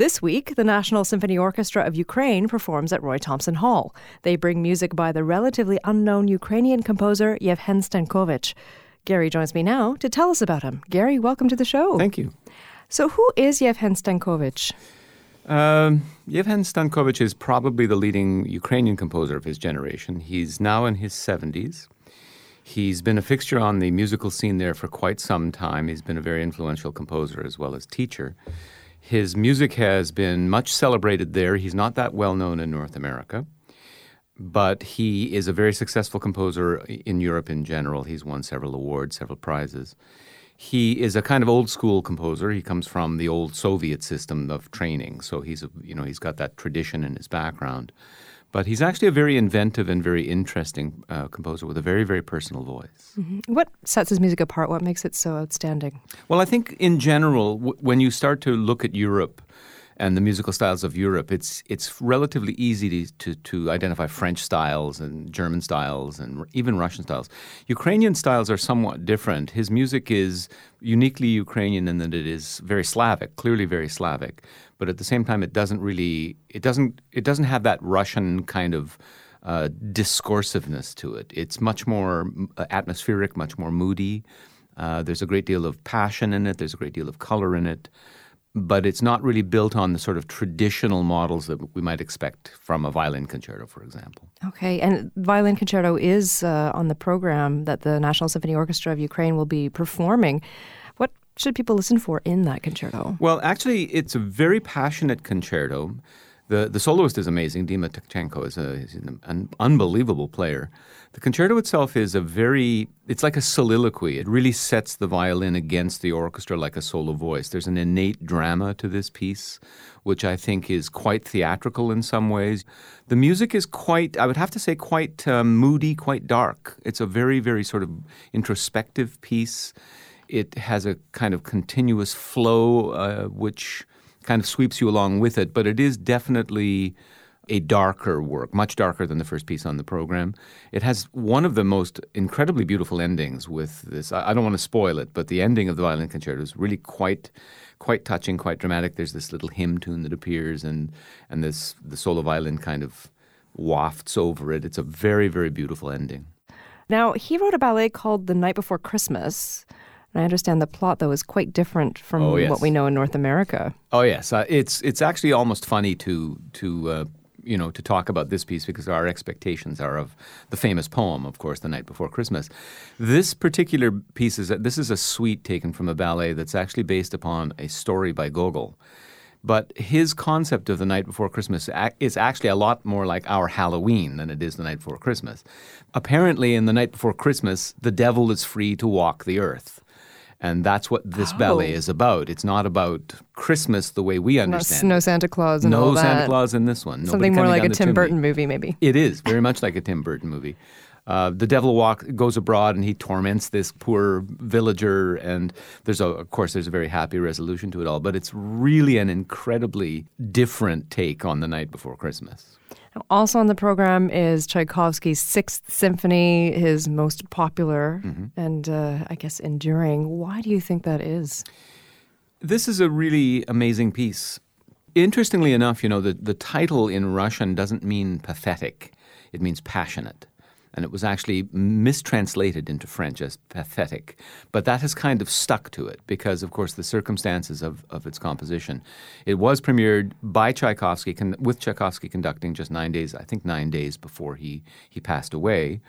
This week, the National Symphony Orchestra of Ukraine performs at Roy Thomson Hall. They bring music by the relatively unknown Ukrainian composer Yevhen Stankovych. Gary joins me now to tell us about him. Gary, welcome to the show. Thank you. So, who is Yevhen Stankovych? Um, Yevhen Stankovych is probably the leading Ukrainian composer of his generation. He's now in his 70s. He's been a fixture on the musical scene there for quite some time. He's been a very influential composer as well as teacher. His music has been much celebrated there. He's not that well known in North America, but he is a very successful composer in Europe in general. He's won several awards, several prizes. He is a kind of old school composer. He comes from the old Soviet system of training, so he's a, you know he's got that tradition in his background. But he's actually a very inventive and very interesting uh, composer with a very, very personal voice. Mm-hmm. What sets his music apart? What makes it so outstanding? Well, I think in general, w- when you start to look at Europe and the musical styles of Europe, it's it's relatively easy to, to, to, identify French styles and German styles and even Russian styles. Ukrainian styles are somewhat different. His music is uniquely Ukrainian in that it is very Slavic, clearly very Slavic, but at the same time, it doesn't really it doesn't it doesn't have that Russian kind of uh, discursiveness to it. It's much more uh, atmospheric, much more moody. Uh, there's a great deal of passion in it. There's a great deal of color in it but it's not really built on the sort of traditional models that we might expect from a violin concerto, for example. Okay, and violin concerto is uh, on the program that the National Symphony Orchestra of Ukraine will be performing. What should people listen for in that concerto? Well, actually, it's a very passionate concerto. The, the soloist is amazing. Dima Tkachenko is, a, is an unbelievable player. The concerto itself is a very, it's like a soliloquy. It really sets the violin against the orchestra like a solo voice. There's an innate drama to this piece, which I think is quite theatrical in some ways. The music is quite, I would have to say, quite um, moody, quite dark. It's a very, very sort of introspective piece. It has a kind of continuous flow, uh, which kind of sweeps you along with it, but it is definitely a darker work, much darker than the first piece on the program. It has one of the most incredibly beautiful endings with this. I, don't want to spoil it, but the ending of the violin concerto is really quite quite touching, quite dramatic. There's this little hymn tune that appears and and this the solo violin kind of wafts over it. It's a very, very beautiful ending. Now, he wrote a ballet called The Night Before Christmas. And I understand the plot, though, is quite different from oh, yes. what we know in North America. Oh yes, uh, it's it's actually almost funny to to uh, you know to talk about this piece because our expectations are of the famous poem, of course, the night before Christmas. This particular piece is this is a suite taken from a ballet that's actually based upon a story by Gogol. But his concept of the night before Christmas is actually a lot more like our Halloween than it is the night before Christmas. Apparently, in the night before Christmas, the devil is free to walk the earth. And that's what this oh. ballet is about. It's not about Christmas the way we understand. No, no Santa Claus and no all that. Santa Claus in this one. Something more like a Tim Burton movie, maybe. It is very much like a Tim Burton movie. Uh, the devil walk goes abroad and he torments this poor villager and there's a of course there's a very happy resolution to it all but it's really an incredibly different take on the night before christmas also on the program is Tchaikovsky's Sixth Symphony, his most popular mm-hmm. and uh, I guess enduring. Why do you think that is? This is a really amazing piece. Interestingly enough, you know, the, the title in Russian doesn't mean pathetic, it means passionate and it was actually mistranslated into French as pathetic. But that has kind of stuck to it because, of course, the circumstances of, of its composition. It was premiered by Tchaikovsky, con- with Tchaikovsky conducting just nine days, I think nine days before he, he passed away.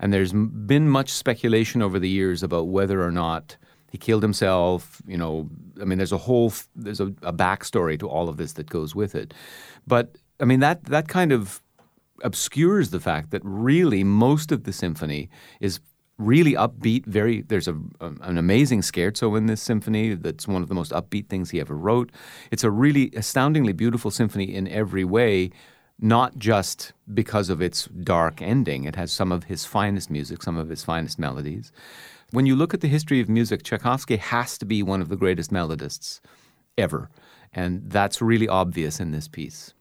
And there's been much speculation over the years about whether or not he killed himself. You know, I mean, there's a whole there's a, a backstory to all of this that goes with it. But I mean, that that kind of obscures the fact that really most of the symphony is really upbeat very there's a, an amazing scherzo in this symphony that's one of the most upbeat things he ever wrote. It's a really astoundingly beautiful symphony in every way not just because of its dark ending. It has some of his finest music some of his finest melodies. When you look at the history of music tchaikovsky has to be one of the greatest melodists ever and that's really obvious in this piece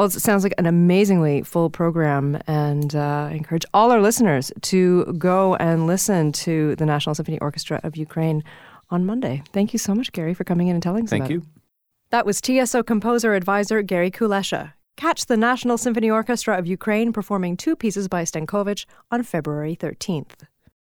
well, it sounds like an amazingly full program, and uh, I encourage all our listeners to go and listen to the National Symphony Orchestra of Ukraine on Monday. Thank you so much, Gary, for coming in and telling us Thank about you. it. That was TSO composer advisor Gary Kulesha. Catch the National Symphony Orchestra of Ukraine performing two pieces by Stankovych on February 13th.